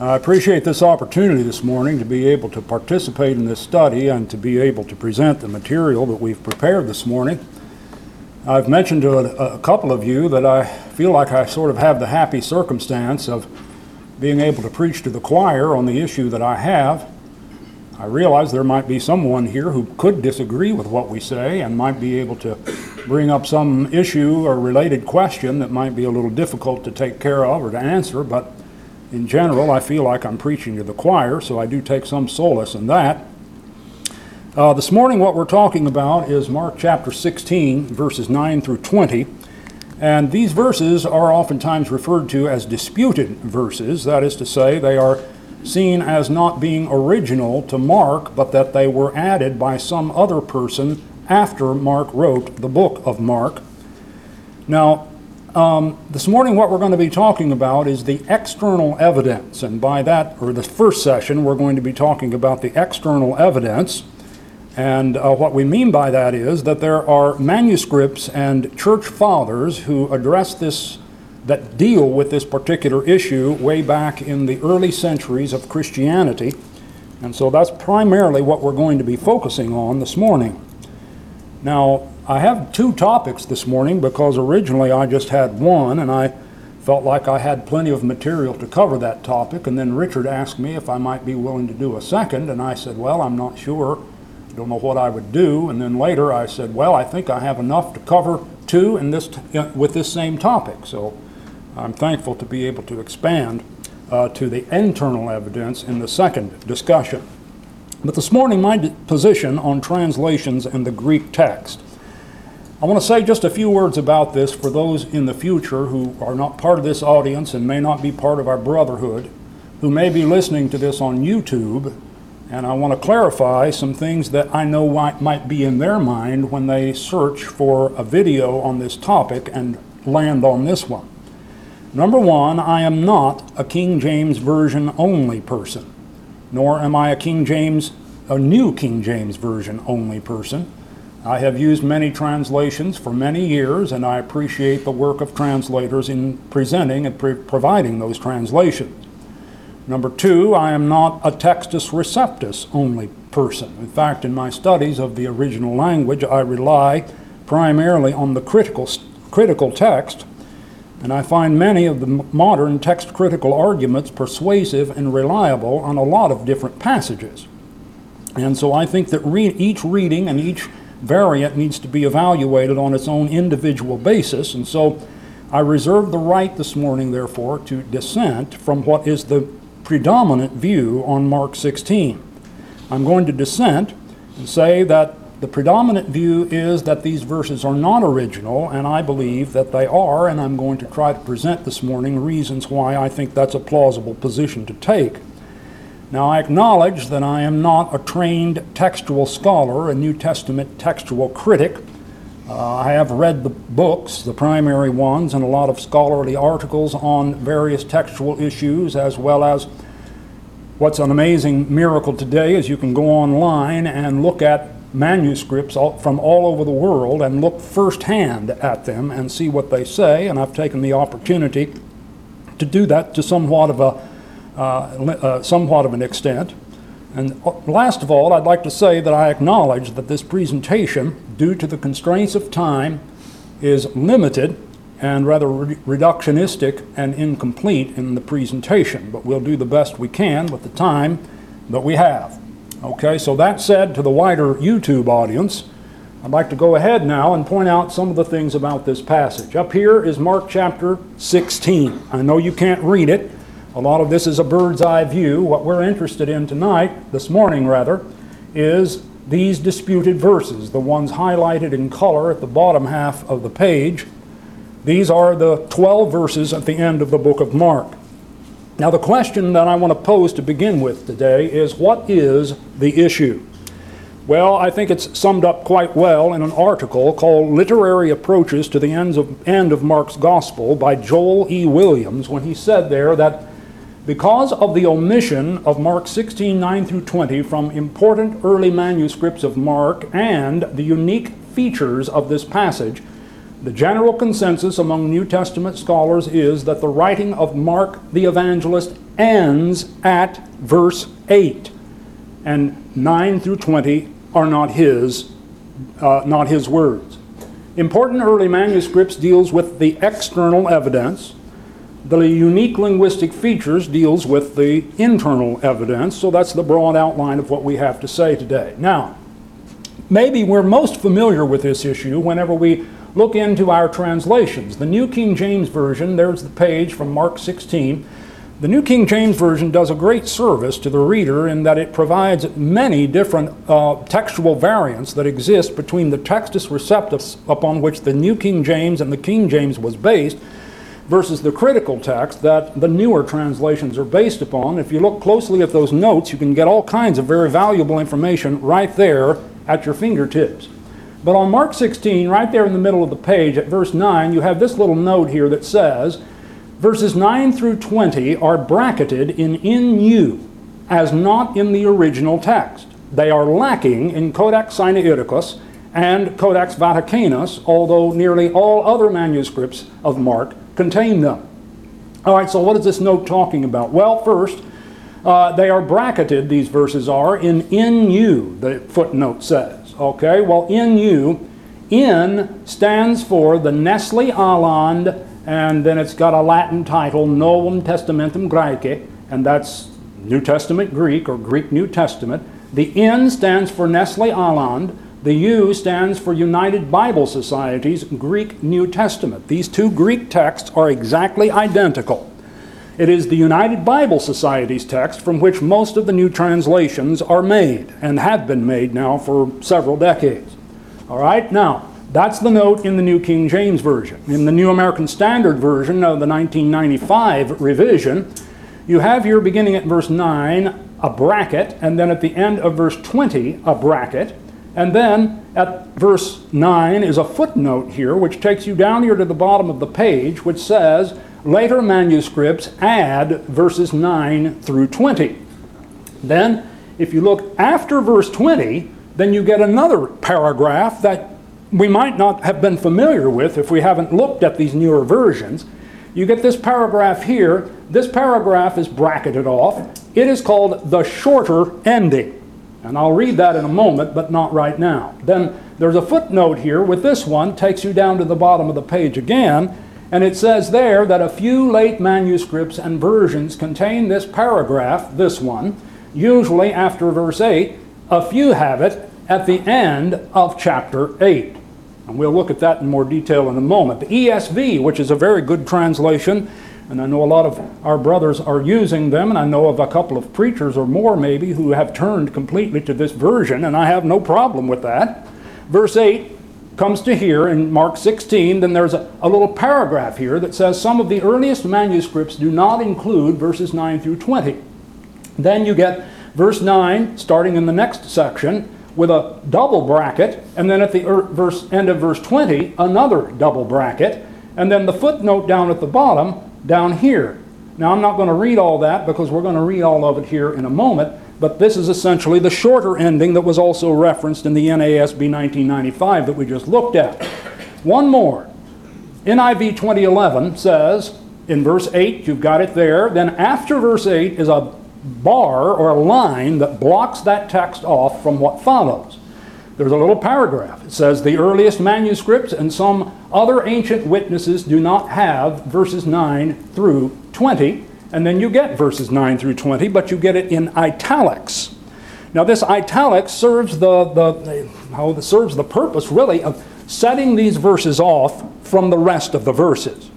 I appreciate this opportunity this morning to be able to participate in this study and to be able to present the material that we've prepared this morning. I've mentioned to a, a, couple of you that I feel like I sort of have the happy circumstance of being able to preach to the choir on the issue that I have. I realize there might be someone here who could disagree with what we say and might be able to bring up some issue or related question that might be a little difficult to take care of or to answer, but in general, I feel like I'm preaching to the choir, so I do take some solace in that. Uh, this morning, what we're talking about is Mark chapter 16, verses 9 through 20. And these verses are oftentimes referred to as disputed verses. That is to say, they are seen as not being original to Mark, but that they were added by some other person after Mark wrote the book of Mark. Now, um, this morning, what we're going to be talking about is the external evidence. And by that, or the first session, we're going to be talking about the external evidence. And uh, what we mean by that is that there are manuscripts and church fathers who address this, that deal with this particular issue way back in the early centuries of Christianity. And so that's primarily what we're going to be focusing on this morning. Now, I have two topics this morning because originally I just had one and I felt like I had plenty of material to cover that topic. And then Richard asked me if I might be willing to do a second, and I said, Well, I'm not sure I don't know what I would do. And then later I said, well, I think I have enough to cover two in this t- with this same topic. So I'm thankful to be able to expand uh, to the internal evidence in the second discussion. But this morning, my position on translations and the Greek text. I want to say just a few words about this for those in the future who are not part of this audience and may not be part of our brotherhood, who may be listening to this on YouTube and I want to clarify some things that I know might, be in their mind when they search for a video on this topic and land on this one. Number one, I am not a King James Version only person, nor am I a King James, a new King James Version only person. I have used many translations for many years, and I appreciate the work of translators in presenting and pre- providing those translations. Number two, I am not a Textus Receptus only person. In fact, in my studies of the original language, I rely primarily on the critical, critical text, and I find many of the modern text critical arguments persuasive and reliable on a lot of different passages. And so I think that re- each reading and each variant needs to be evaluated on its own individual basis, and so I reserve the right this morning, therefore, to dissent from what is the predominant view on Mark 16. I'm going to dissent and say that the predominant view is that these verses are not original, and I believe that they are, and I'm going to try to present this morning reasons why I think that's a plausible position to take. Now, I acknowledge that I am not a trained textual scholar, a New Testament textual critic. Uh, I have read the books, the primary ones, and a lot of scholarly articles on various textual issues, as well as what's an amazing miracle today is you can go online and look at manuscripts from all over the world and look firsthand at them and see what they say. And I've taken the opportunity to do that to somewhat of a somewhat of an extent. And uh, last of all, I'd like to say that I acknowledge that this presentation, due to the constraints of time, is limited and rather re- reductionistic and incomplete in the presentation, but we'll do the best we can with the time that we have. Okay, so that said, to the wider YouTube audience, I'd like to go ahead now and point out some of the things about this passage. Up here is Mark chapter 16. I know you can't read it, a lot of this is a bird's eye view. What we're interested in tonight, this morning rather, is these disputed verses, the ones highlighted in color at the bottom half of the page. These are the 12 verses at the end of the book of Mark. Now, the question that I want to pose to begin with today is what is the issue? Well, I think it's summed up quite well in an article called Literary Approaches to the of, End of Mark's Gospel by Joel E. Williams when he said there that because of the omission of Mark 16 9 through 20 from important early manuscripts of Mark and the unique features of this passage, the general consensus among New Testament scholars is that the writing of Mark the evangelist ends at verse 8, and 9 through 20 are not his, uh, not his words. Important early manuscripts deals with the external evidence. The unique linguistic features deals with the internal evidence, so that's the broad outline of what we have to say today. Now, maybe we're most familiar with this issue whenever we look into our translations. The New King James Version, there's the page from Mark 16. The New King James Version does a great service to the reader in that it provides many different uh, textual variants that exist between the Textus Receptus upon which the New King James and the King James was based versus the critical text that the newer translations are based upon. If you look closely at those notes, you can get all kinds of very valuable information right there at your fingertips. But on Mark 16, right there in the middle of the page at verse 9, you have this little note here that says, verses 9 through 20 are bracketed in NU as not in the original text. They are lacking in Codex Sinaiticus and Codex Vaticanus, although nearly all other manuscripts of Mark contain them. All right, so what is this note talking about? Well, first, uh, they are bracketed, these verses are, in NU, the footnote says. Okay, well, you, in stands for the Nestle Aland, and then it's got a Latin title, Novum Testamentum Graece, and that's New Testament Greek or Greek New Testament. The N stands for Nestle Aland. The U stands for United Bible Society's Greek New Testament. These two Greek texts are exactly identical. It is the United Bible Society's text from which most of the new translations are made and have been made now for several decades. All right, now that's the note in the New King James Version. In the New American Standard Version of the 1995 revision, you have here beginning at verse 9 a bracket, and then at the end of verse 20 a bracket, and then at verse 9 is a footnote here which takes you down here to the bottom of the page which says, Later manuscripts add verses 9 through 20. Then, if you look after verse 20, then you get another paragraph that we might not have been familiar with if we haven't looked at these newer versions. You get this paragraph here. This paragraph is bracketed off. It is called the shorter ending. And I'll read that in a moment, but not right now. Then there's a footnote here with this one, takes you down to the bottom of the page again, and it says there that a few late manuscripts and versions contain this paragraph, this one, usually after verse 8. A few have it at the end of chapter 8. And we'll look at that in more detail in a moment. The ESV, which is a very good translation, and I know a lot of our brothers are using them, and I know of a couple of preachers or more maybe who have turned completely to this version, and I have no problem with that. Verse 8 comes to here in Mark 16, then there's a, a, little paragraph here that says some of the earliest manuscripts do not include verses 9 through 20. Then you get verse 9 starting in the next section with a double bracket, and then at the er, verse, end of verse 20, another double bracket, and then the footnote down at the bottom down here. Now, I'm not going to read all that because we're going to read all of it here in a moment, but this is essentially the shorter ending that was also referenced in the NASB 1995 that we just looked at. One more. NIV 2011 says in verse 8, you've got it there. Then after verse 8 is a bar or a line that blocks that text off from what follows. There's a little paragraph. It says, The earliest manuscripts and some other ancient witnesses do not have verses 9 through 20 and then you get verses 9 through 20, but you get it in italics. Now, this italics serves the, the, how, serves the purpose, really, of setting these verses off from the rest of the verses.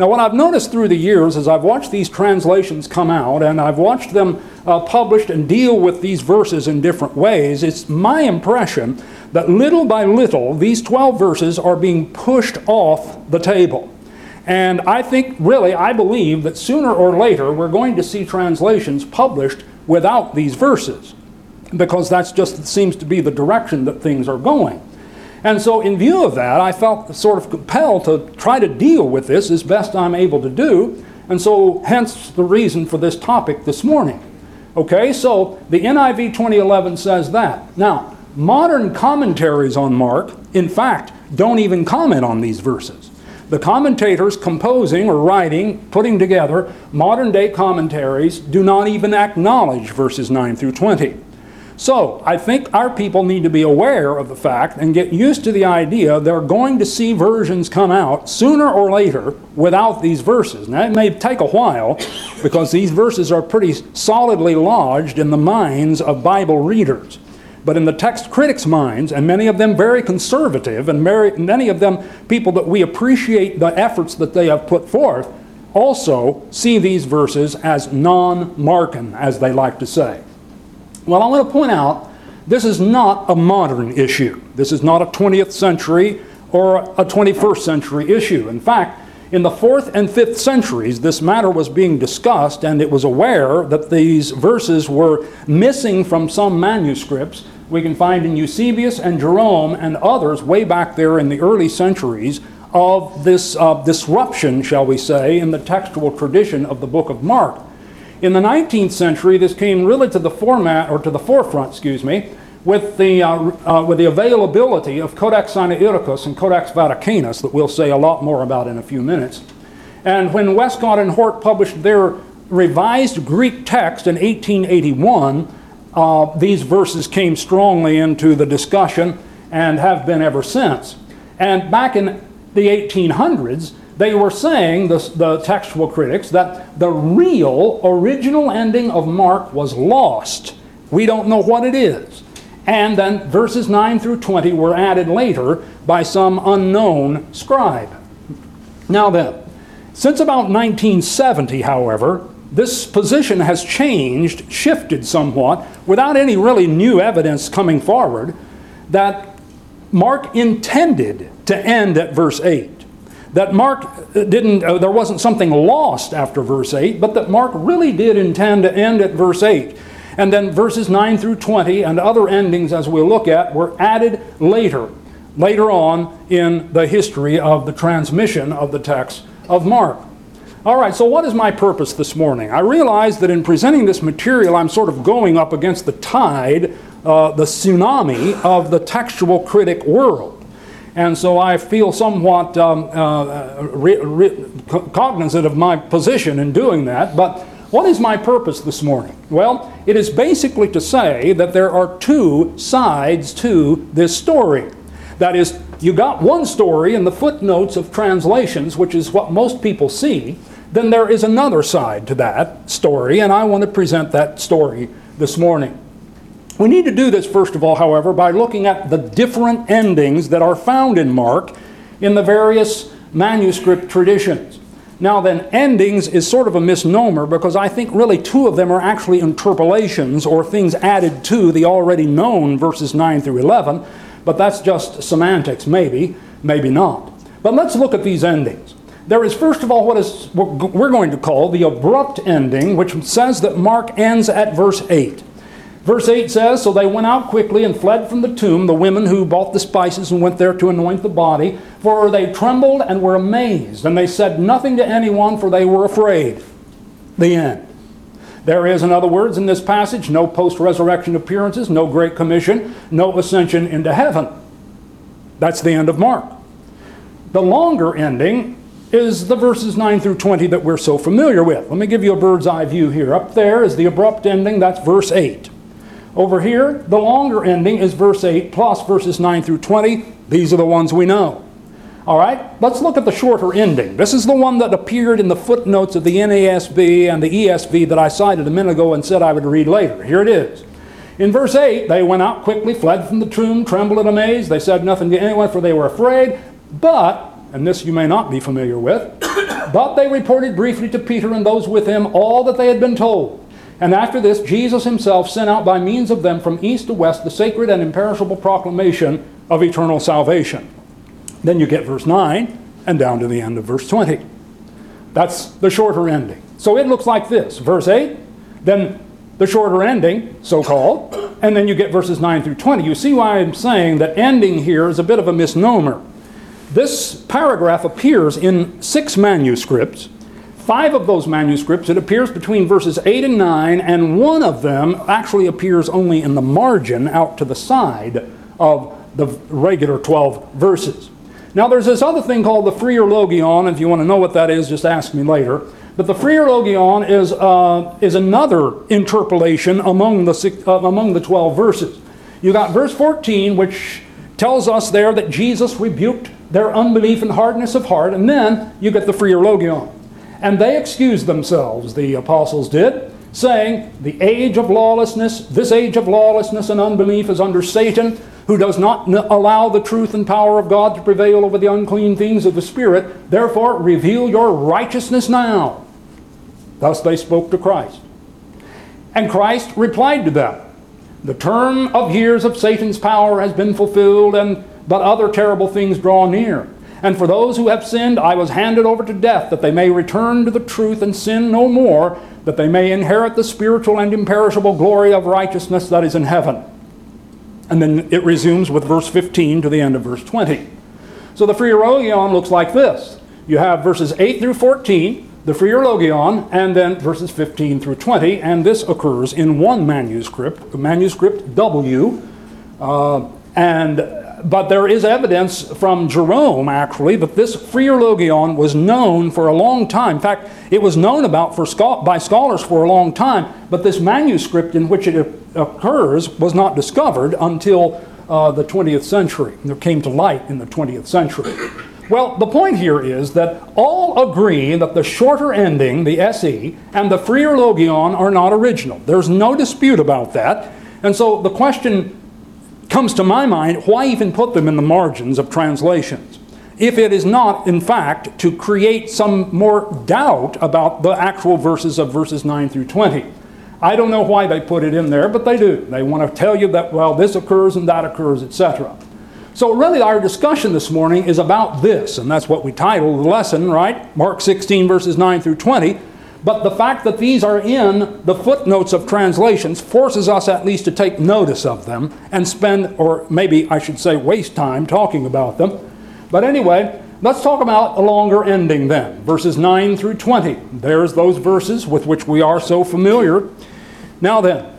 Now, what I've noticed through the years as I've watched these translations come out and I've watched them uh, published and deal with these verses in different ways, it's my impression that little by little these 12 verses are being pushed off the table. And I think, really, I believe that sooner or later we're going to see translations published without these verses, because that's just seems to be the direction that things are going. And so, in view of that, I felt sort of compelled to try to deal with this as best I'm able to do, and so hence the reason for this topic this morning. Okay, so the NIV 2011 says that. Now, modern commentaries on Mark, in fact, don't even comment on these verses. The commentators composing or writing, putting together modern day commentaries do not even acknowledge verses 9 through 20. So, I think our people need to be aware of the fact and get used to the idea they're going to see versions come out sooner or later without these verses. Now, it may take a while because these verses are pretty solidly lodged in the minds of Bible readers. But in the text critics' minds, and many of them very conservative, and many of them people that we appreciate the efforts that they have put forth, also see these verses as non Markan, as they like to say. Well, I want to point out this is not a modern issue. This is not a 20th century or a 21st century issue. In fact, in the fourth and fifth centuries, this matter was being discussed, and it was aware that these verses were missing from some manuscripts. We can find in Eusebius and Jerome and others way back there in the early centuries of this uh, disruption, shall we say, in the textual tradition of the book of Mark. In the 19th century, this came really to the format, or to the forefront, excuse me, with the, uh, uh, with the availability of Codex Sinaiticus and Codex Vaticanus, that we'll say a lot more about in a few minutes. And when Westcott and Hort published their revised Greek text in 1881, uh, these verses came strongly into the discussion and have been ever since. And back in the 1800s, they were saying, the, the textual critics, that the real original ending of Mark was lost. We don't know what it is. And then verses 9 through 20 were added later by some unknown scribe. Now then, since about 1970, however, this position has changed, shifted somewhat, without any really new evidence coming forward, that Mark intended to end at verse 8 that Mark didn't, uh, there wasn't something lost after verse 8, but that Mark really did intend to end at verse 8. And then verses 9 through 20 and other endings, as we'll look at, were added later, later on in the history of the transmission of the text of Mark. All right, so what is my purpose this morning? I realize that in presenting this material, I'm sort of going up against the tide, uh, the tsunami of the textual critic world. And so I feel somewhat um, uh, re- re- cognizant of my position in doing that. But what is my purpose this morning? Well, it is basically to say that there are two sides to this story. That is, you got one story in the footnotes of translations, which is what most people see. Then there is another side to that story, and I want to present that story this morning. We need to do this, first of all, however, by looking at the different endings that are found in Mark in the various manuscript traditions. Now, then, endings is sort of a misnomer because I think really two of them are actually interpolations or things added to the already known verses 9 through 11, but that's just semantics, maybe, maybe not. But let's look at these endings. There is, first of all, what is what we're going to call the abrupt ending, which says that Mark ends at verse 8. Verse 8 says So they went out quickly and fled from the tomb, the women who bought the spices and went there to anoint the body, for they trembled and were amazed. And they said nothing to anyone, for they were afraid. The end. There is, in other words, in this passage, no post resurrection appearances, no great commission, no ascension into heaven. That's the end of Mark. The longer ending is the verses 9 through 20 that we're so familiar with. Let me give you a bird's eye view here. Up there is the abrupt ending, that's verse 8. Over here, the longer ending is verse 8 plus verses 9 through 20. These are the ones we know. All right, let's look at the shorter ending. This is the one that appeared in the footnotes of the NASB and the ESV that I cited a minute ago and said I would read later. Here it is. In verse 8, they went out quickly, fled from the tomb, trembled and amazed. They said nothing to anyone, for they were afraid. But, and this you may not be familiar with, but they reported briefly to Peter and those with him all that they had been told. And after this, Jesus himself sent out by means of them from east to west the sacred and imperishable proclamation of eternal salvation. Then you get verse 9 and down to the end of verse 20. That's the shorter ending. So it looks like this verse 8, then the shorter ending, so called, and then you get verses 9 through 20. You see why I'm saying that ending here is a bit of a misnomer. This paragraph appears in six manuscripts five of those manuscripts, it appears between verses 8 and 9, and one of them actually appears only in the margin out to the side of the regular 12 verses. Now, there's this other thing called the Freer Logion. If you want to know what that is, just ask me later. But the Freer Logion is, uh, is another interpolation among the, uh, among the 12 verses. You got verse 14, which tells us there that Jesus rebuked their unbelief and hardness of heart, and then you get the Freer Logion. And they excused themselves, the apostles did, saying, The age of lawlessness, this age of lawlessness and unbelief is under Satan, who does not allow the truth and power of God to prevail over the unclean things of the Spirit. Therefore, reveal your righteousness now. Thus they spoke to Christ. And Christ replied to them The term of years of Satan's power has been fulfilled, and but other terrible things draw near. And for those who have sinned, I was handed over to death, that they may return to the truth and sin no more, that they may inherit the spiritual and imperishable glory of righteousness that is in heaven. And then it resumes with verse 15 to the end of verse 20. So the Freer Logion looks like this. You have verses 8 through 14, the Freer Logion, and then verses 15 through 20, and this occurs in one manuscript, manuscript W, uh, and but there is evidence from Jerome, actually, that this Freer Logion was known for a long time. In fact, it was known about for, by scholars for a long time, but this manuscript in which it occurs was not discovered until uh, the 20th century. It came to light in the 20th century. Well, the point here is that all agree that the shorter ending, the SE, and the Freer Logion are not original. There's no dispute about that. And so the question comes to my mind, why even put them in the margins of translations? If it is not, in fact, to create some more doubt about the actual verses of verses 9 through 20. I don't know why they put it in there, but they do. They want to tell you that, well, this occurs and that occurs, etc. So, really, our discussion this morning is about this, and that's what we titled the lesson, right? Mark 16, verses 9 through 20. But the fact that these are in the footnotes of translations forces us at least to take notice of them and spend, or maybe I should say, waste time talking about them. But anyway, let's talk about a longer ending then, verses 9 through 20. There's those verses with which we are so familiar. Now then,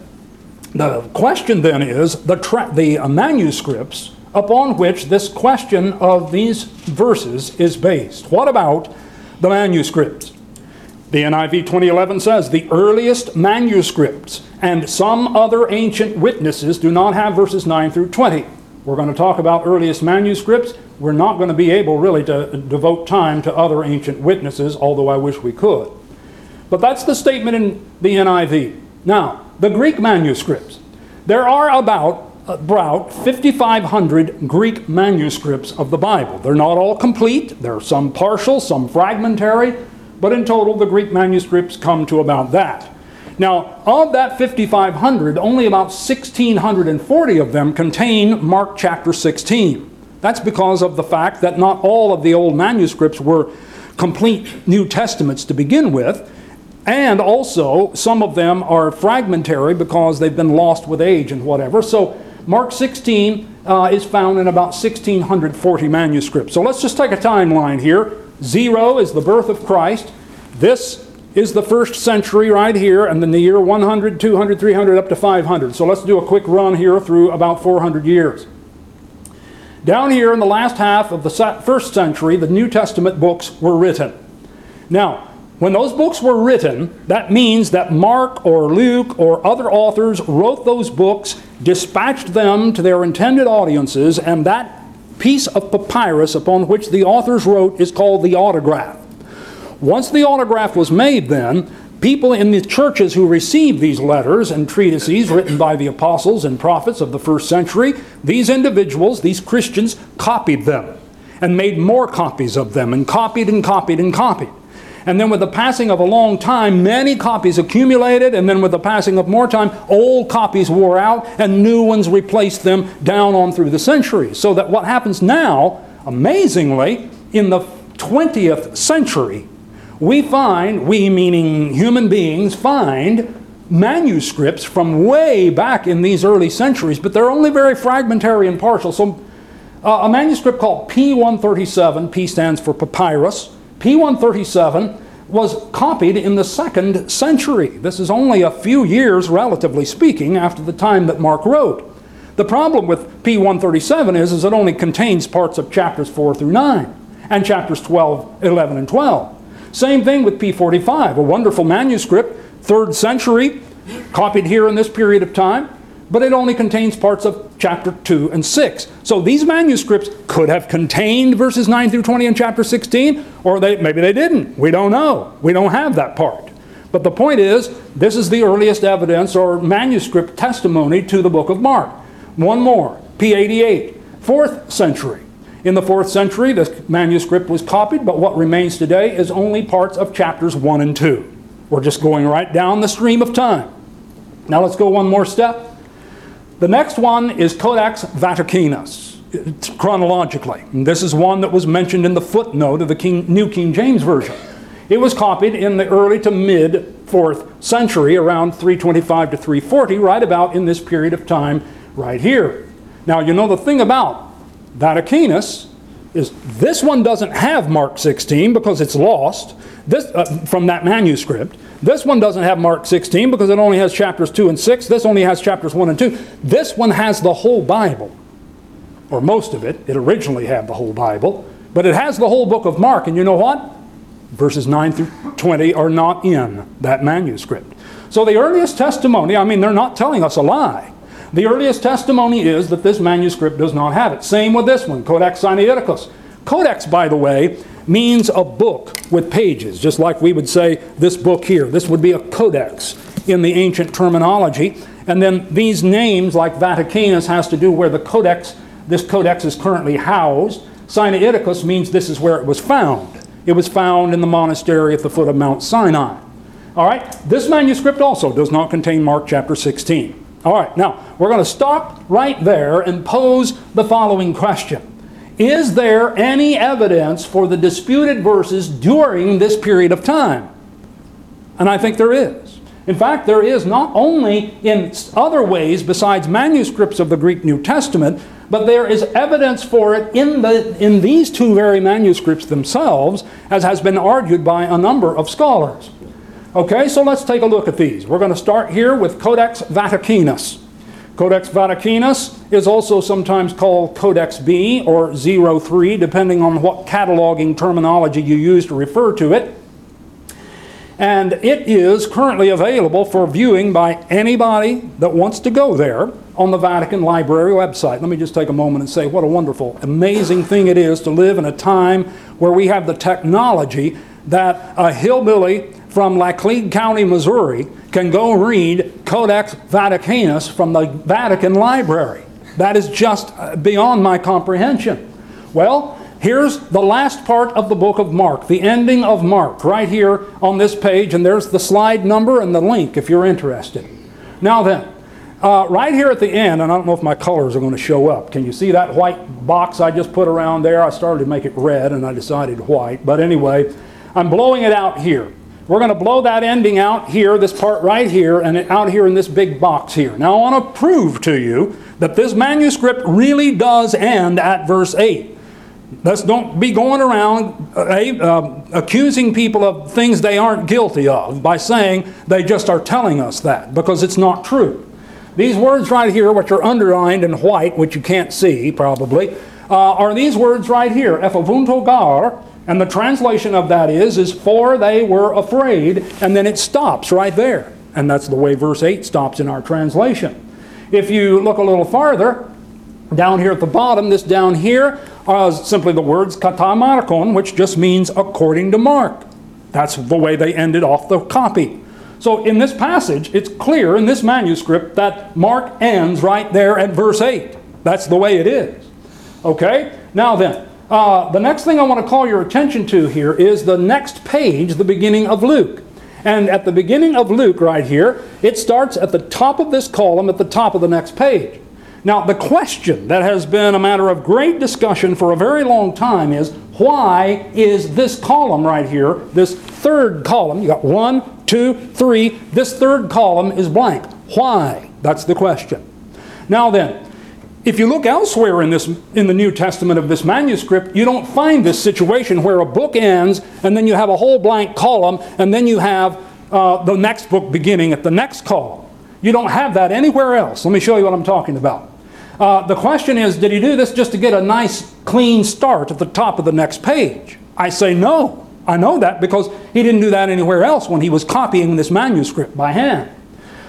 the question then is the, tra- the manuscripts upon which this question of these verses is based. What about the manuscripts? The NIV 2011 says the earliest manuscripts and some other ancient witnesses do not have verses 9 through 20. We're going to talk about earliest manuscripts. We're not going to be able really to devote time to other ancient witnesses, although I wish we could. But that's the statement in the NIV. Now, the Greek manuscripts. There are about about 5,500 Greek manuscripts of the Bible. They're not all complete. There are some partial, some fragmentary, but in total, the Greek manuscripts come to about that. Now, of that 5,500, only about 1,640 of them contain Mark chapter 16. That's because of the fact that not all of the old manuscripts were complete New Testaments to begin with, and also some of them are fragmentary because they've been lost with age and whatever. So, Mark 16 uh, is found in about 1,640 manuscripts. So, let's just take a timeline here. Zero is the birth of Christ. This is the first century right here, and then the year 100, 200, 300, up to 500. So let's do a quick run here through about 400 years. Down here in the last half of the first century, the New Testament books were written. Now, when those books were written, that means that Mark or Luke or other authors wrote those books, dispatched them to their intended audiences, and that piece of papyrus upon which the authors wrote is called the autograph. Once the autograph was made, then, people in the churches who received these letters and treatises written by the apostles and prophets of the first century, these individuals, these Christians, copied them and made more copies of them and copied and copied and copied. And then, with the passing of a long time, many copies accumulated, and then with the passing of more time, old copies wore out, and new ones replaced them down on through the centuries. So that what happens now, amazingly, in the 20th century, we find, we meaning human beings, find manuscripts from way back in these early centuries, but they're only very fragmentary and partial. So, uh, a manuscript called P137, P stands for papyrus, P137 was copied in the second century. This is only a few years, relatively speaking, after the time that Mark wrote. The problem with P137 is, is it only contains parts of chapters 4 through 9 and chapters 12, 11, and 12. Same thing with P45, a wonderful manuscript, 3rd century, copied here in this period of time, but it only contains parts of chapter 2 and 6. So these manuscripts could have contained verses 9 through 20 in chapter 16, or they, maybe they didn't. We don't know. We don't have that part. But the point is, this is the earliest evidence or manuscript testimony to the book of Mark. One more, P88, 4th century. In the 4th century, this manuscript was copied, but what remains today is only parts of chapters 1 and 2. We're just going right down the stream of time. Now let's go one more step. The next one is Codex Vaticanus, chronologically. And this is one that was mentioned in the footnote of the King, New King James Version. It was copied in the early to mid 4th century, around 325 to 340, right about in this period of time right here. Now, you know the thing about Vaticanus is this one doesn't have Mark 16 because it's lost this, uh, from that manuscript. This one doesn't have Mark 16 because it only has chapters 2 and 6. This only has chapters 1 and 2. This one has the whole Bible, or most of it. It originally had the whole Bible, but it has the whole book of Mark. And you know what? Verses 9 through 20 are not in that manuscript. So the earliest testimony, I mean, they're not telling us a lie. The earliest testimony is that this manuscript does not have it. Same with this one, Codex Sinaiticus. Codex, by the way, means a book with pages, just like we would say this book here. This would be a codex in the ancient terminology. And then these names, like Vaticanus, has to do where the codex, this codex is currently housed. Sinaiticus means this is where it was found. It was found in the monastery at the foot of Mount Sinai. All right, this manuscript also does not contain Mark chapter 16. All right, now we're going to stop right there and pose the following question is there any evidence for the disputed verses during this period of time? And I think there is. In fact, there is not only in other ways besides manuscripts of the Greek New Testament, but there is evidence for it in, the, in these two very manuscripts themselves, as has been argued by a number of scholars. Okay, so let's take a look at these. We're going to start here with Codex Vaticanus. Codex Vaticanus is also sometimes called Codex B or 03, depending on what cataloging terminology you use to refer to it. And it is currently available for viewing by anybody that wants to go there on the Vatican Library website. Let me just take a moment and say what a wonderful, amazing thing it is to live in a time where we have the technology that a hillbilly from Laclede County, Missouri, can go read Codex Vaticanus from the Vatican Library. That is just uh, beyond my comprehension. Well, here's the last part of the book of Mark, the ending of Mark, right here on this page, and there's the slide number and the link if you're interested. Now then, uh, right here at the end, and I don't know if my colors are going to show up. Can you see that white box I just put around there? I started to make it red and I decided white, but anyway, I'm blowing it out here. We're going to blow that ending out here, this part right here, and out here in this big box here. Now, I want to prove to you that this manuscript really does end at verse 8. Let's don't be going around uh, uh, accusing people of things they aren't guilty of by saying they just are telling us that, because it's not true. These words right here, which are underlined in white, which you can't see probably, uh, are these words right here, ephobounto gar, and the translation of that is, is for they were afraid, and then it stops right there. And that's the way verse 8 stops in our translation. If you look a little farther, down here at the bottom, this down here are simply the words kata markon, which just means according to Mark. That's the way they ended off the copy. So in this passage, it's clear in this manuscript that Mark ends right there at verse 8. That's the way it is. Okay? Now then, uh, the next thing I want to call your attention to here is the next page, the beginning of Luke. And at the beginning of Luke, right here, it starts at the top of this column at the top of the next page. Now, the question that has been a matter of great discussion for a very long time is why is this column right here, this third column, you got one, two, three, this third column is blank. Why? That's the question. Now then, if you look elsewhere in, this, in the New Testament of this manuscript, you don't find this situation where a book ends and then you have a whole blank column and then you have uh, the next book beginning at the next column. You don't have that anywhere else. Let me show you what I'm talking about. Uh, the question is, did he do this just to get a nice clean start at the top of the next page? I say no. I know that because he didn't do that anywhere else when he was copying this manuscript by hand.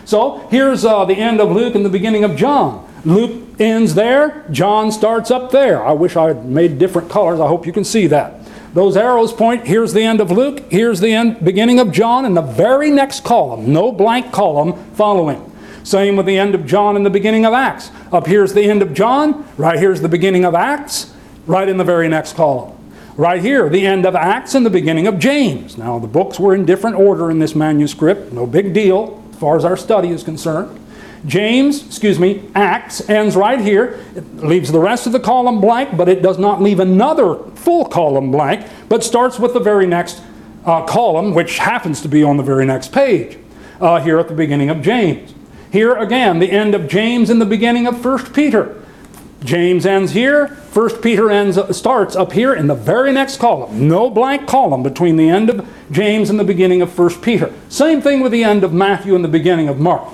So here's uh, the end of Luke and the beginning of John. Luke ends there, John starts up there. I wish I had made different colors. I hope you can see that. Those arrows point, here's the end of Luke, here's the end, beginning of John, and the very next column, no blank column following. Same with the end of John and the beginning of Acts. Up here's the end of John, right here's the beginning of Acts, right in the very next column. Right here, the end of Acts and the beginning of James. Now, the books were in different order in this manuscript, no big deal as far as our study is concerned. James, excuse me, Acts ends right here. It leaves the rest of the column blank, but it does not leave another full column blank, but starts with the very next uh, column, which happens to be on the very next page, uh, here at the beginning of James. Here again, the end of James and the beginning of 1 Peter. James ends here. First Peter ends starts up here in the very next column. No blank column between the end of James and the beginning of First Peter. Same thing with the end of Matthew and the beginning of Mark.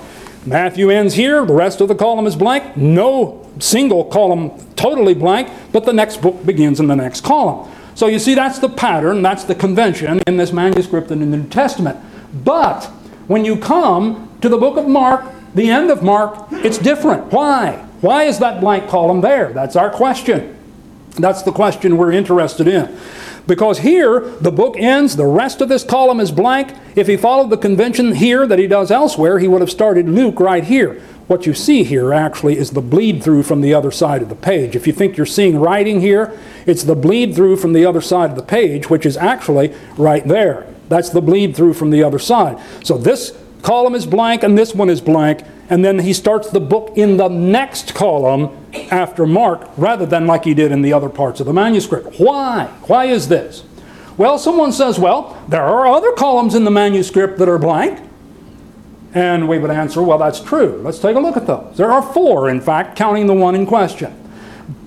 Matthew ends here. The rest of the column is blank. No single column totally blank, but the next book begins in the next column. So you see, that's the pattern, that's the convention in this manuscript and in the New Testament. But when you come to the book of Mark, the end of Mark, it's different. Why? Why is that blank column there? That's our question. That's the question we're interested in. Because here, the book ends, the rest of this column is blank. If he followed the convention here that he does elsewhere, he would have started Luke right here. What you see here actually is the bleed through from the other side of the page. If you think you're seeing writing here, it's the bleed through from the other side of the page, which is actually right there. That's the bleed through from the other side. So this column is blank and this one is blank and then he starts the book in the next column after Mark rather than like he did in the other parts of the manuscript. Why? Why is this? Well, someone says, well, there are other columns in the manuscript that are blank. And we would answer, well, that's true. Let's take a look at those. There are four, in fact, counting the one in question.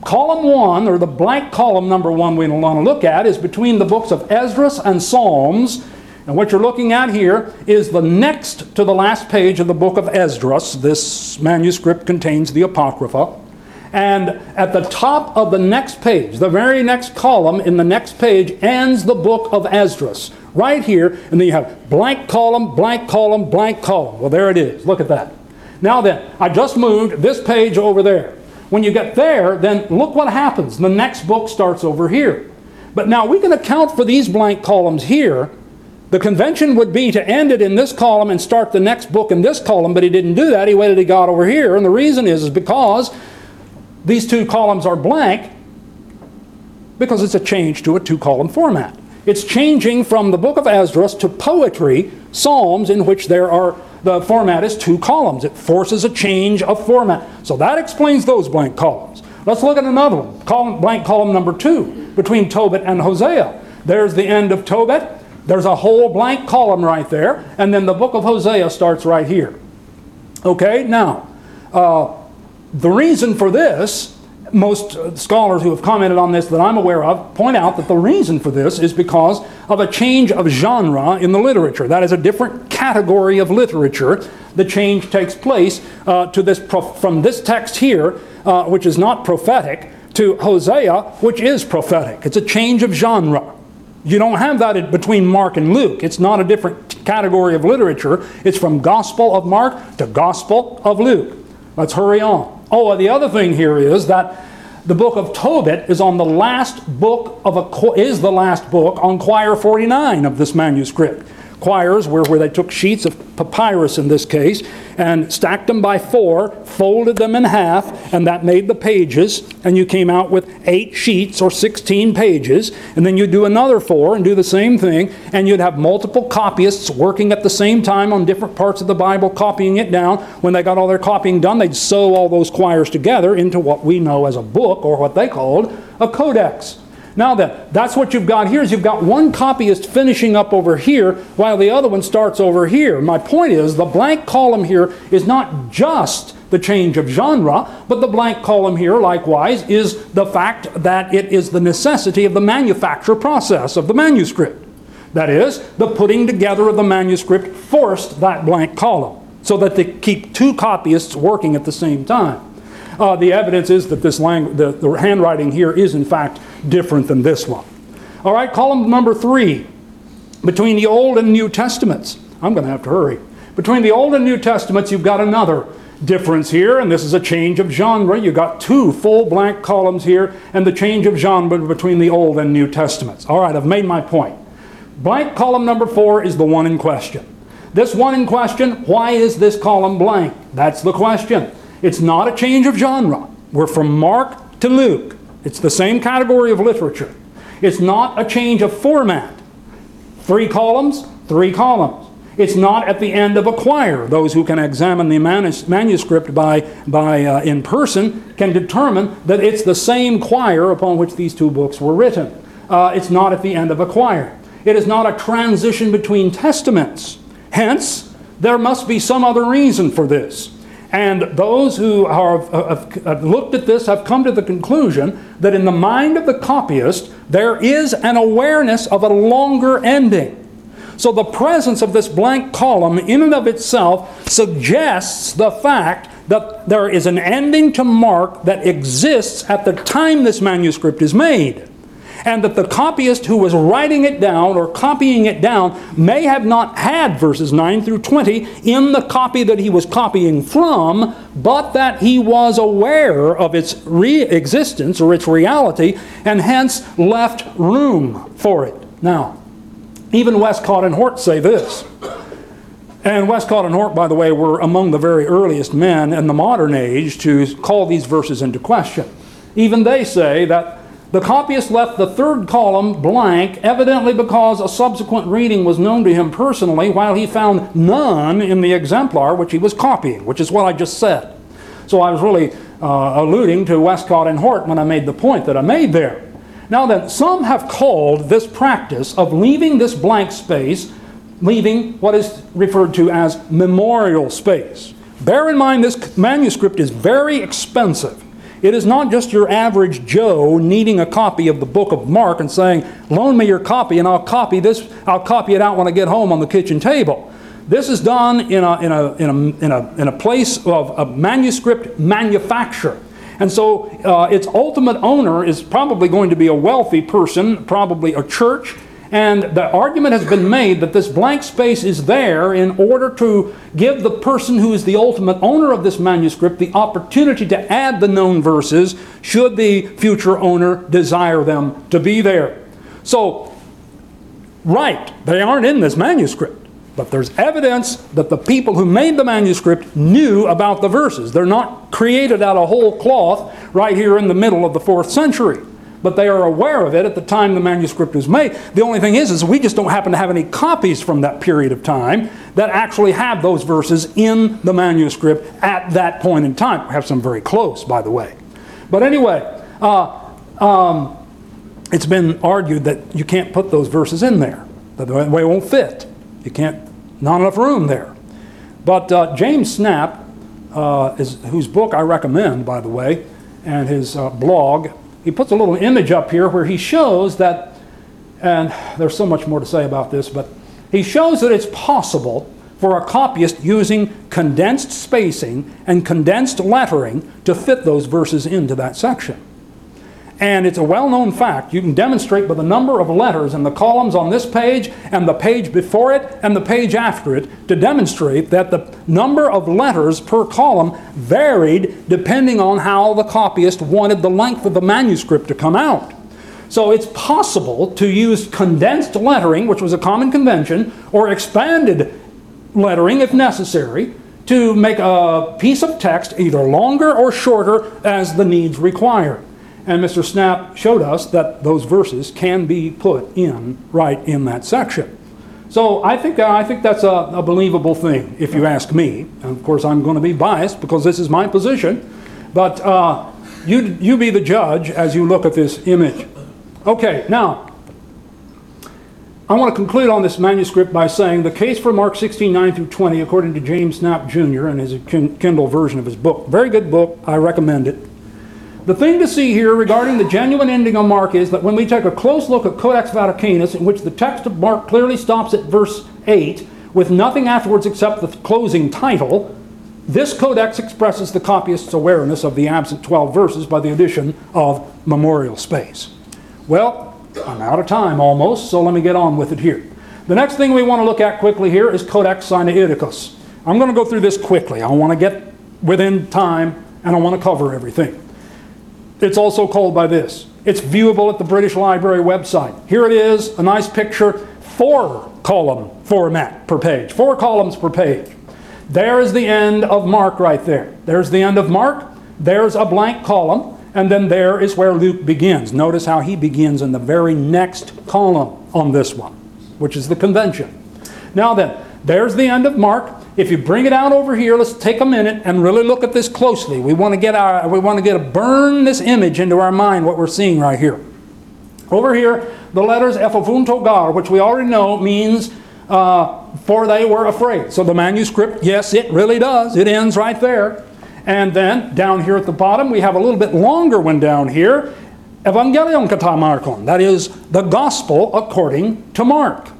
Column one, or the blank column number one we want to look at, is between the books of Esdras and Psalms and what you're looking at here is the next to the last page of the book of Esdras. This manuscript contains the Apocrypha. And at the top of the next page, the very next column in the next page, ends the book of Esdras. Right here, and then you have blank column, blank column, blank column. Well, there it is. Look at that. Now then, I just moved this page over there. When you get there, then look what happens. The next book starts over here. But now we can account for these blank columns here the convention would be to end it in this column and start the next book in this column, but he didn't do that. He waited he got over here. And the reason is, is because these two columns are blank because it's a change to a two column format. It's changing from the book of Esdras to poetry, Psalms, in which there are the format is two columns. It forces a change of format. So that explains those blank columns. Let's look at another one. Column, blank column number two between Tobit and Hosea. There's the end of Tobit. There's a whole blank column right there, and then the book of Hosea starts right here. Okay, now, uh, the reason for this, most scholars who have commented on this that I'm aware of point out that the reason for this is because of a change of genre in the literature. That is a different category of literature. The change takes place uh, to this from this text here, uh, which is not prophetic, to Hosea, which is prophetic. It's a change of genre. You don't have that between Mark and Luke. It's not a different category of literature. It's from Gospel of Mark to Gospel of Luke. Let's hurry on. Oh, the other thing here is that the book of Tobit is on the last book of a is the last book on quire 49 of this manuscript quires were where they took sheets of papyrus in this case and stacked them by four, folded them in half, and that made the pages. And you came out with eight sheets or 16 pages. And then you do another four and do the same thing. And you'd have multiple copyists working at the same time on different parts of the Bible, copying it down. When they got all their copying done, they'd sew all those quires together into what we know as a book or what they called a codex. Now then, that's what you've got here is you've got one copyist finishing up over here while the other one starts over here. My point is the blank column here is not just the change of genre, but the blank column here likewise is the fact that it is the necessity of the manufacture process of the manuscript. That is, the putting together of the manuscript forced that blank column so that they keep two copyists working at the same time. Uh, the evidence is that this language, the, the handwriting here is in fact different than this one. All right, column number three, between the Old and New Testaments. I'm going to have to hurry. Between the Old and New Testaments, you've got another difference here, and this is a change of genre. You've got two full blank columns here, and the change of genre between the Old and New Testaments. All right, I've made my point. Blank column number four is the one in question. This one in question, why is this column blank? That's the question. It's not a change of genre. We're from Mark to Luke. It's the same category of literature. It's not a change of format. Three columns, three columns. It's not at the end of a quire. Those who can examine the manuscript by, by uh, in person can determine that it's the same quire upon which these two books were written. Uh, it's not at the end of a quire. It is not a transition between testaments. Hence, there must be some other reason for this. And those who have, have, looked at this have come to the conclusion that in the mind of the copyist, there is an awareness of a longer ending. So the presence of this blank column, in and of itself, suggests the fact that there is an ending to Mark that exists at the time this manuscript is made and that the copyist who was writing it down or copying it down may have not had verses 9 through 20 in the copy that he was copying from, but that he was aware of its re existence or its reality and hence left room for it. Now, even Westcott and Hort say this. And Westcott and Hort, by the way, were among the very earliest men in the modern age to call these verses into question. Even they say that the copyist left the third column blank, evidently because a subsequent reading was known to him personally, while he found none in the exemplar which he was copying, which is what I just said. So I was really uh, alluding to Westcott and Hort when I made the point that I made there. Now then, some have called this practice of leaving this blank space, leaving what is referred to as memorial space. Bear in mind this manuscript is very expensive. It is not just your average Joe needing a copy of the book of Mark and saying, loan me your copy and I'll copy this, I'll copy it out when I get home on the kitchen table. This is done in a, in a, in a, in a, in a place of a manuscript manufacture. And so uh, its ultimate owner is probably going to be a wealthy person, probably a church, and the argument has been made that this blank space is there in order to give the person who is the ultimate owner of this manuscript the opportunity to add the known verses should the future owner desire them to be there. So, right, they aren't in this manuscript. But there's evidence that the people who made the manuscript knew about the verses. They're not created out of whole cloth right here in the middle of the fourth century but they are aware of it at the time the manuscript was made. The only thing is, is we just don't happen to have any copies from that period of time that actually have those verses in the manuscript at that point in time. We have some very close, by the way. But anyway, uh, um, it's been argued that you can't put those verses in there. That the way it won't fit. You can't, not enough room there. But uh, James Snapp, uh, is, whose book I recommend, by the way, and his uh, blog, he puts a little image up here where he shows that, and there's so much more to say about this, but he shows that it's possible for a copyist using condensed spacing and condensed lettering to fit those verses into that section. And it's a well known fact. You can demonstrate by the number of letters in the columns on this page and the page before it and the page after it to demonstrate that the number of letters per column varied depending on how the copyist wanted the length of the manuscript to come out. So it's possible to use condensed lettering, which was a common convention, or expanded lettering if necessary, to make a piece of text either longer or shorter as the needs require. And Mr. Snapp showed us that those verses can be put in right in that section. So I think, I think that's a, a believable thing, if you ask me. And of course, I'm going to be biased because this is my position. But uh, you, you be the judge as you look at this image. Okay, now, I want to conclude on this manuscript by saying the case for Mark 16, 9 through 20, according to James Snapp Jr. and his Kindle version of his book. Very good book. I recommend it. The thing to see here regarding the genuine ending of Mark is that when we take a close look at Codex Vaticanus, in which the text of Mark clearly stops at verse 8, with nothing afterwards except the closing title, This codex expresses the copyist's awareness of the absent 12 verses by the addition of memorial space. Well, I'm out of time almost, so let me get on with it here. The next thing we want to look at quickly here is Codex Sinaiticus. I'm going to go through this quickly. I want to get within time and I want to cover everything. It's also called by this. It's viewable at the British Library website. Here it is, a nice picture, four column format per page, four columns per page. There is the end of Mark right there. There's the end of Mark. There's a blank column. And then there is where Luke begins. Notice how he begins in the very next column on this one, which is the convention. Now then, there's the end of Mark. If you bring it out over here, let's take a minute and really look at this closely. We want to get our we want to get a burn this image into our mind what we're seeing right here. Over here, the letters ephobounto gar, which we already know means uh, for they were afraid. So the manuscript, yes, it really does. It ends right there. And then down here at the bottom, we have a little bit longer one down here. Evangelion kata Markon, that is the gospel according to Mark.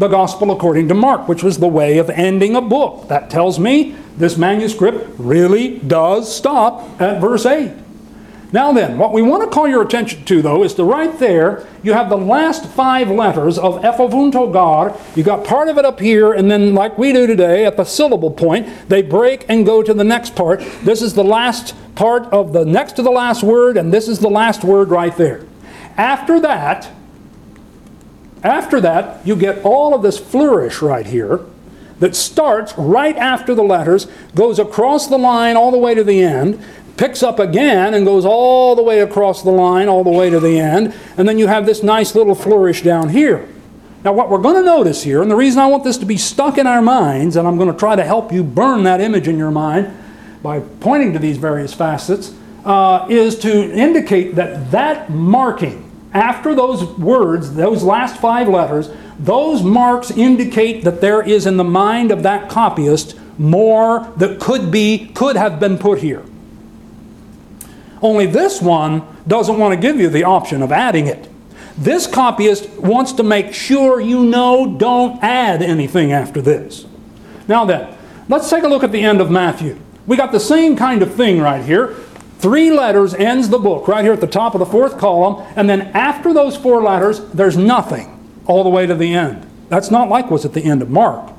The gospel according to Mark, which was the way of ending a book. That tells me this manuscript really does stop at verse 8. Now then, what we want to call your attention to, though, is to right there, you have the last five letters of ephobounto gar. You got part of it up here, and then, like we do today, at the syllable point, they break and go to the next part. This is the last part of the next to the last word, and this is the last word right there. After that, after that, you get all of this flourish right here that starts right after the letters, goes across the line all the way to the end, picks up again and goes all the way across the line, all the way to the end, and then you have this nice little flourish down here. Now, what we're going to notice here, and the reason I want this to be stuck in our minds, and I'm going to try to help you burn that image in your mind by pointing to these various facets, uh, is to indicate that that marking after those words, those last five letters, those marks indicate that there is in the mind of that copyist more that could be, could have been put here. Only this one doesn't want to give you the option of adding it. This copyist wants to make sure you know don't add anything after this. Now then, let's take a look at the end of Matthew. We got the same kind of thing right here. Three letters ends the book right here at the top of the fourth column, and then after those four letters, there's nothing all the way to the end. That's not like what's at the end of Mark.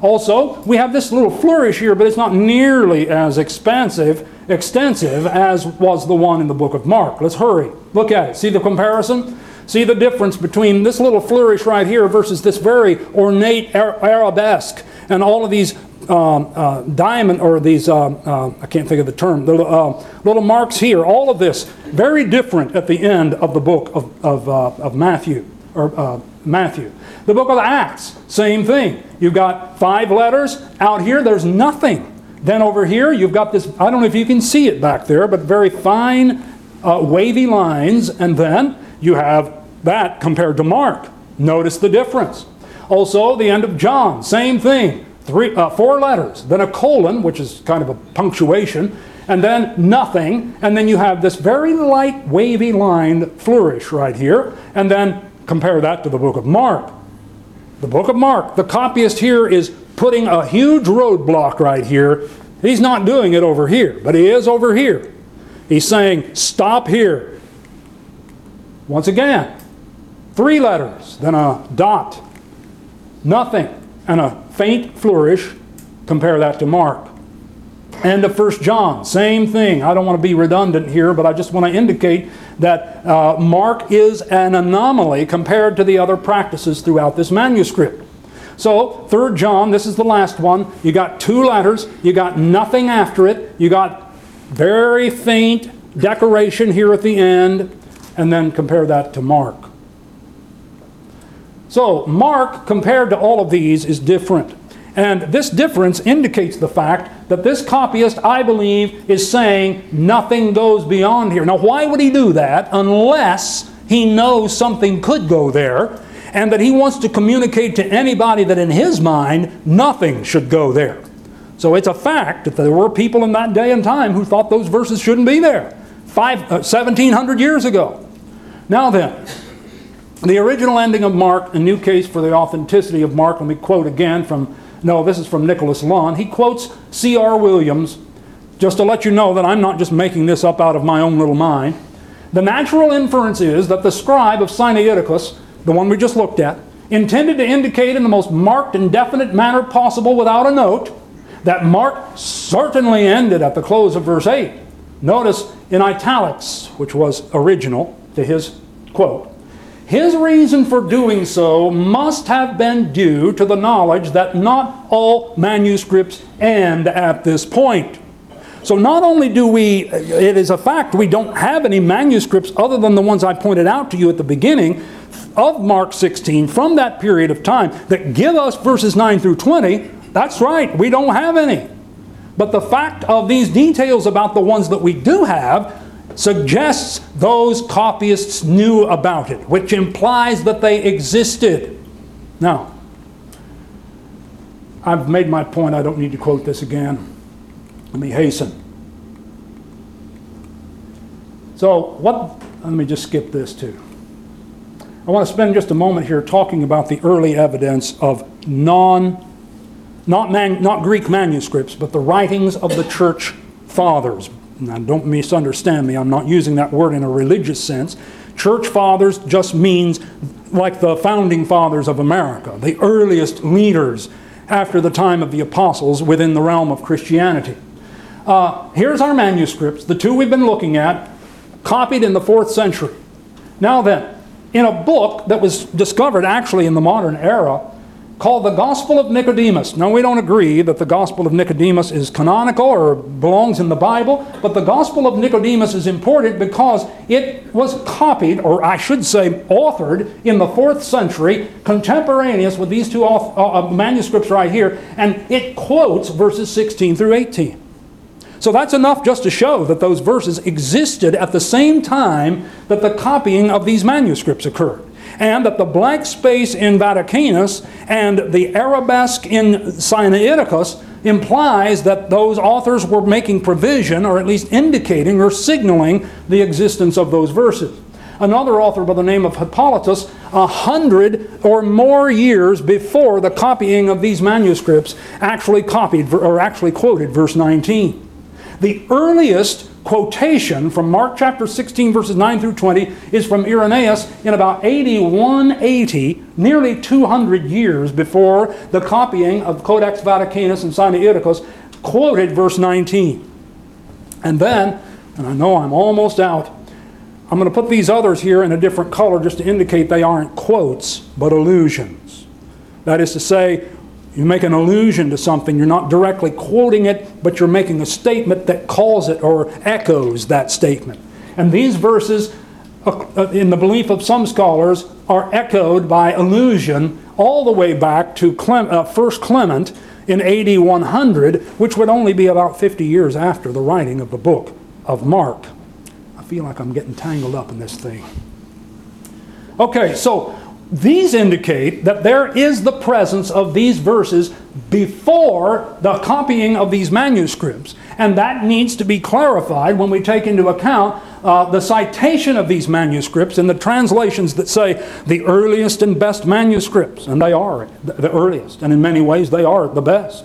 Also, we have this little flourish here, but it's not nearly as expansive extensive as was the one in the book of Mark. Let's hurry. Look at it. See the comparison? See the difference between this little flourish right here versus this very ornate arabesque and all of these um, uh, diamond or these uh, uh, I can't think of the term little, uh, little marks here. All of this very different at the end of the book of, of, uh, of Matthew or uh, Matthew. The book of Acts, same thing. You've got five letters. Out here, there's nothing. Then over here, you've got this, I don't know if you can see it back there, but very fine wavy lines. And then you have that compared to Mark. Notice the difference. Also, the end of John, same thing. Three, uh, four letters, then a colon, which is kind of a punctuation, and then nothing, and then you have this very light wavy line flourish right here, and then compare that to the book of Mark. The book of Mark, the copyist here is putting a huge roadblock right here. He's not doing it over here, but he is over here. He's saying, stop here. Once again, three letters, then a dot, nothing, and a faint flourish. Compare that to Mark. And to 1 John, same thing. I don't want to be redundant here, but I just want to indicate that uh, Mark is an anomaly compared to the other practices throughout this manuscript. So, 3 John, this is the last one. You got two letters, you got nothing after it, you got very faint decoration here at the end, and then compare that to Mark. So, Mark, compared to all of these, is different. And this difference indicates the fact that this copyist, I believe, is saying nothing goes beyond here. Now, why would he do that unless he knows something could go there and that he wants to communicate to anybody that in his mind nothing should go there. So it's a fact that there were people in that day and time who thought those verses shouldn't be there. Five, uh, 1700 years ago. Now then, the original ending of Mark, a new case for the authenticity of Mark, let me quote again from No, this is from Nicholas Lunn. He quotes C.R. Williams, just to let you know that I'm not just making this up out of my own little mind. The natural inference is that the scribe of Sinaiticus, the one we just looked at, intended to indicate in the most marked and definite manner possible without a note that Mark certainly ended at the close of verse 8. Notice in italics, which was original to his quote, his reason for doing so must have been due to the knowledge that not all manuscripts end at this point. So not only do we, it is a fact we don't have any manuscripts other than the ones I pointed out to you at the beginning of Mark 16 from that period of time that give us verses 9 through 20. That's right, we don't have any. But the fact of these details about the ones that we do have suggests those copyists knew about it, which implies that they existed. Now, I've made my point, I don't need to quote this again. Let me hasten. So, what, let me just skip this too. I want to spend just a moment here talking about the early evidence of non, not, man, not Greek manuscripts, but the writings of the church fathers. Now, don't misunderstand me, I'm not using that word in a religious sense. Church fathers just means like the founding fathers of America, the earliest leaders after the time of the apostles within the realm of Christianity. Uh, here's our manuscripts, the two we've been looking at, copied in the fourth century. Now then, in a book that was discovered actually in the modern era called the Gospel of Nicodemus. Now, we don't agree that the Gospel of Nicodemus is canonical or belongs in the Bible, but the Gospel of Nicodemus is important because it was copied, or I should say, authored in the fourth century, contemporaneous with these two uh, uh, manuscripts right here, and it quotes verses 16 through 18. So that's enough just to show that those verses existed at the same time that the copying of these manuscripts occurred. And that the blank space in Vaticanus and the arabesque in Sinaiticus implies that those authors were making provision, or at least indicating or signaling the existence of those verses. Another author by the name of Hippolytus, a hundred or more years before the copying of these manuscripts, actually copied or actually quoted verse 19. The earliest quotation from Mark chapter 16, verses 9 through 20, is from Irenaeus in about 8180, nearly 200 years before the copying of Codex Vaticanus and Sinaiticus, quoted verse 19. And then, and I know I'm almost out, I'm going to put these others here in a different color just to indicate they aren't quotes, but allusions. That is to say, you make an allusion to something. You're not directly quoting it, but you're making a statement that calls it or echoes that statement. And these verses, uh, uh, in the belief of some scholars, are echoed by allusion all the way back to uh, 1 Clement in AD 100, which would only be about 50 years after the writing of the book of Mark. I feel like I'm getting tangled up in this thing. Okay, so these indicate that there is the presence of these verses before the copying of these manuscripts. And that needs to be clarified when we take into account uh, the citation of these manuscripts and the translations that say the earliest and best manuscripts. And they are the earliest, and in many ways they are the best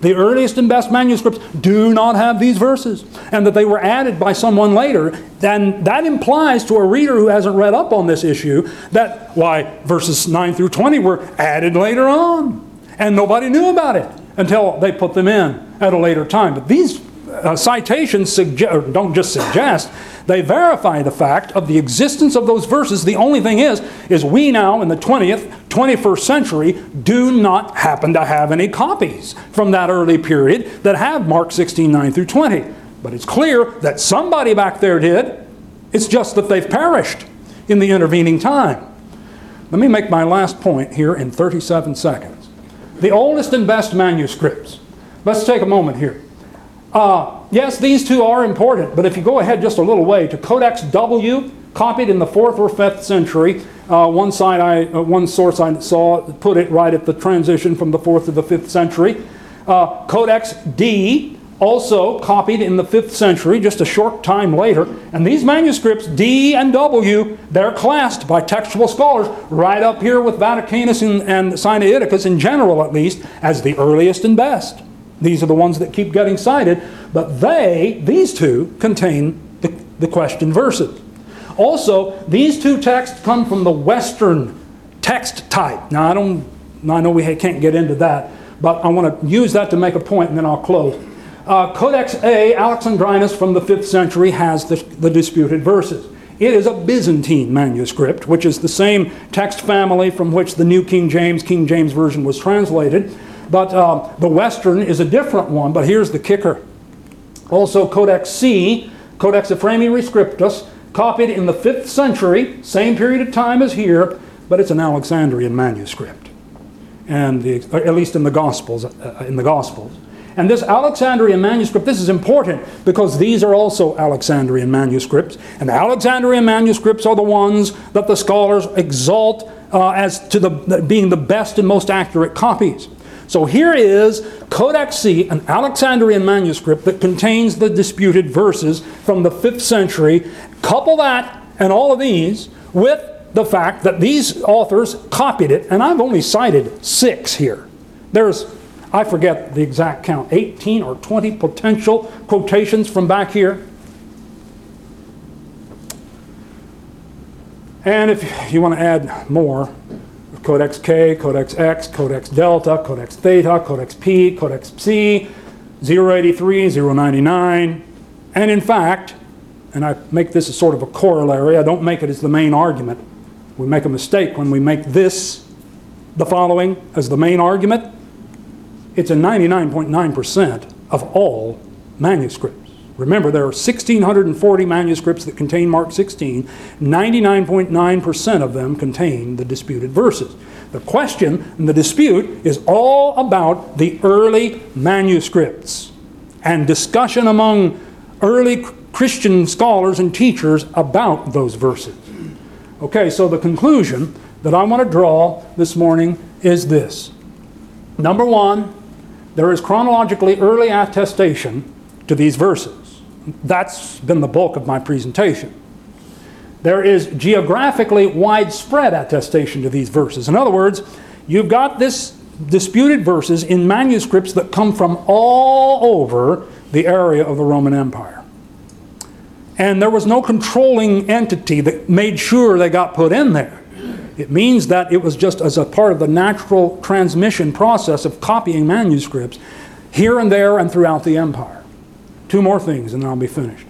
the earliest and best manuscripts do not have these verses, and that they were added by someone later, then that implies to a reader who hasn't read up on this issue that, why, verses 9 through 20 were added later on, and nobody knew about it until they put them in at a later time. But these uh, citations suggest, don't just suggest, they verify the fact of the existence of those verses. The only thing is, is we now in the 20th, 21st century do not happen to have any copies from that early period that have Mark 16, 9 through 20. But it's clear that somebody back there did. It's just that they've perished in the intervening time. Let me make my last point here in 37 seconds. The oldest and best manuscripts. Let's take a moment here. Uh, yes, these two are important, but if you go ahead just a little way to Codex W, copied in the fourth or fifth century, uh, one side I, uh, one source I saw put it right at the transition from the fourth to the fifth century. Uh, Codex D, also copied in the 5th century, just a short time later. And these manuscripts, D and W, they're classed by textual scholars right up here with Vaticanus and, and Sinaiticus in general, at least, as the earliest and best. These are the ones that keep getting cited, but they, these two, contain the, the question verses. Also, these two texts come from the Western text type. Now, I don't, I know we can't get into that, but I want to use that to make a point, and then I'll close. Uh, Codex A, Alexandrinus from the 5th century, has the, the disputed verses. It is a Byzantine manuscript, which is the same text family from which the New King James, King James Version was translated. But uh, the Western is a different one, but here's the kicker. Also, Codex C, Codex Ephraemi Rescriptus, copied in the 5th century, same period of time as here, but it's an Alexandrian manuscript. And the, at least in the Gospels, uh, in the Gospels. And this Alexandrian manuscript, this is important because these are also Alexandrian manuscripts. And Alexandrian manuscripts are the ones that the scholars exalt uh, as to the, being the best and most accurate copies. So here is Codex C, an Alexandrian manuscript that contains the disputed verses from the 5th century. Couple that and all of these with the fact that these authors copied it, and I've only cited six here. There's I forget the exact count, 18 or 20 potential quotations from back here. And if you want to add more, Codex K, Codex X, Codex Delta, Codex Theta, Codex P, Codex Psi, 083, 099. And in fact, and I make this a sort of a corollary, I don't make it as the main argument. We make a mistake when we make this, the following, as the main argument it's in 99.9% of all manuscripts. Remember, there are 1,640 manuscripts that contain Mark 16. 99.9% of them contain the disputed verses. The question and the dispute is all about the early manuscripts and discussion among early Christian scholars and teachers about those verses. Okay, so the conclusion that I want to draw this morning is this. Number one, there is chronologically early attestation to these verses. That's been the bulk of my presentation. There is geographically widespread attestation to these verses. In other words, you've got this disputed verses in manuscripts that come from all over the area of the Roman Empire. And there was no controlling entity that made sure they got put in there. It means that it was just as a part of the natural transmission process of copying manuscripts here and there and throughout the empire. Two more things and then I'll be finished.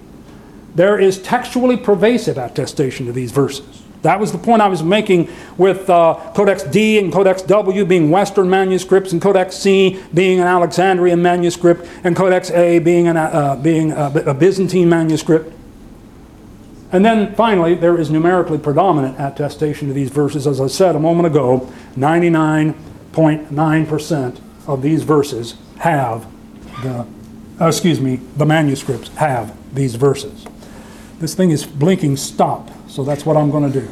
There is textually pervasive attestation to these verses. That was the point I was making with uh, Codex D and Codex W being Western manuscripts, and Codex C being an Alexandrian manuscript, and Codex A being, an, uh, being a, a Byzantine manuscript. And then finally, there is numerically predominant attestation to these verses. As I said a moment ago, 99.9% of these verses have the, uh, excuse me, the manuscripts have these verses. This thing is blinking stop, so that's what I'm going to do.